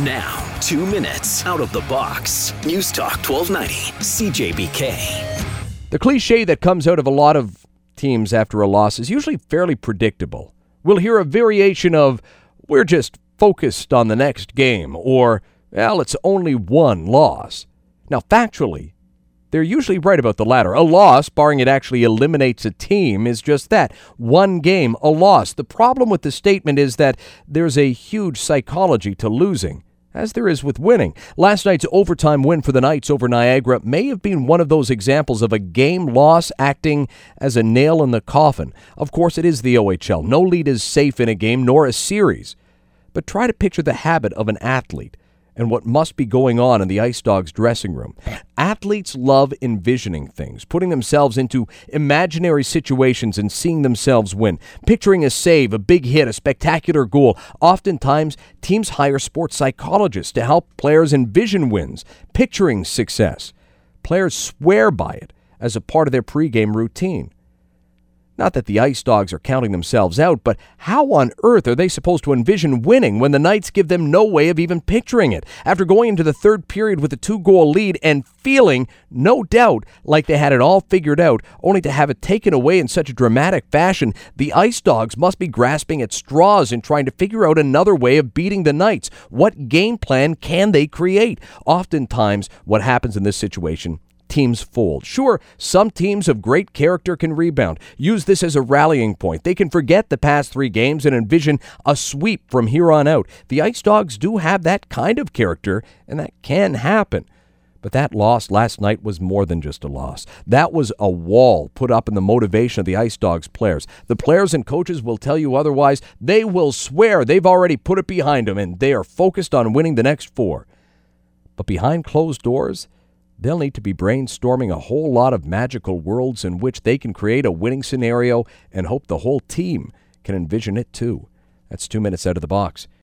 Now, two minutes out of the box. News Talk 1290, CJBK. The cliche that comes out of a lot of teams after a loss is usually fairly predictable. We'll hear a variation of, we're just focused on the next game, or, well, it's only one loss. Now, factually, they're usually right about the latter. A loss, barring it actually eliminates a team, is just that one game, a loss. The problem with the statement is that there's a huge psychology to losing as there is with winning. Last night's overtime win for the Knights over Niagara may have been one of those examples of a game loss acting as a nail in the coffin. Of course, it is the OHL. No lead is safe in a game, nor a series. But try to picture the habit of an athlete and what must be going on in the Ice Dogs dressing room. Athletes love envisioning things, putting themselves into imaginary situations and seeing themselves win. Picturing a save, a big hit, a spectacular goal. Oftentimes, teams hire sports psychologists to help players envision wins, picturing success. Players swear by it as a part of their pregame routine. Not that the Ice Dogs are counting themselves out, but how on earth are they supposed to envision winning when the Knights give them no way of even picturing it? After going into the third period with a two goal lead and feeling, no doubt, like they had it all figured out, only to have it taken away in such a dramatic fashion, the Ice Dogs must be grasping at straws and trying to figure out another way of beating the Knights. What game plan can they create? Oftentimes, what happens in this situation teams fold. Sure, some teams of great character can rebound. Use this as a rallying point. They can forget the past three games and envision a sweep from here on out. The Ice Dogs do have that kind of character, and that can happen. But that loss last night was more than just a loss. That was a wall put up in the motivation of the Ice Dogs players. The players and coaches will tell you otherwise. They will swear they've already put it behind them and they are focused on winning the next four. But behind closed doors, They'll need to be brainstorming a whole lot of magical worlds in which they can create a winning scenario and hope the whole team can envision it too. That's two minutes out of the box.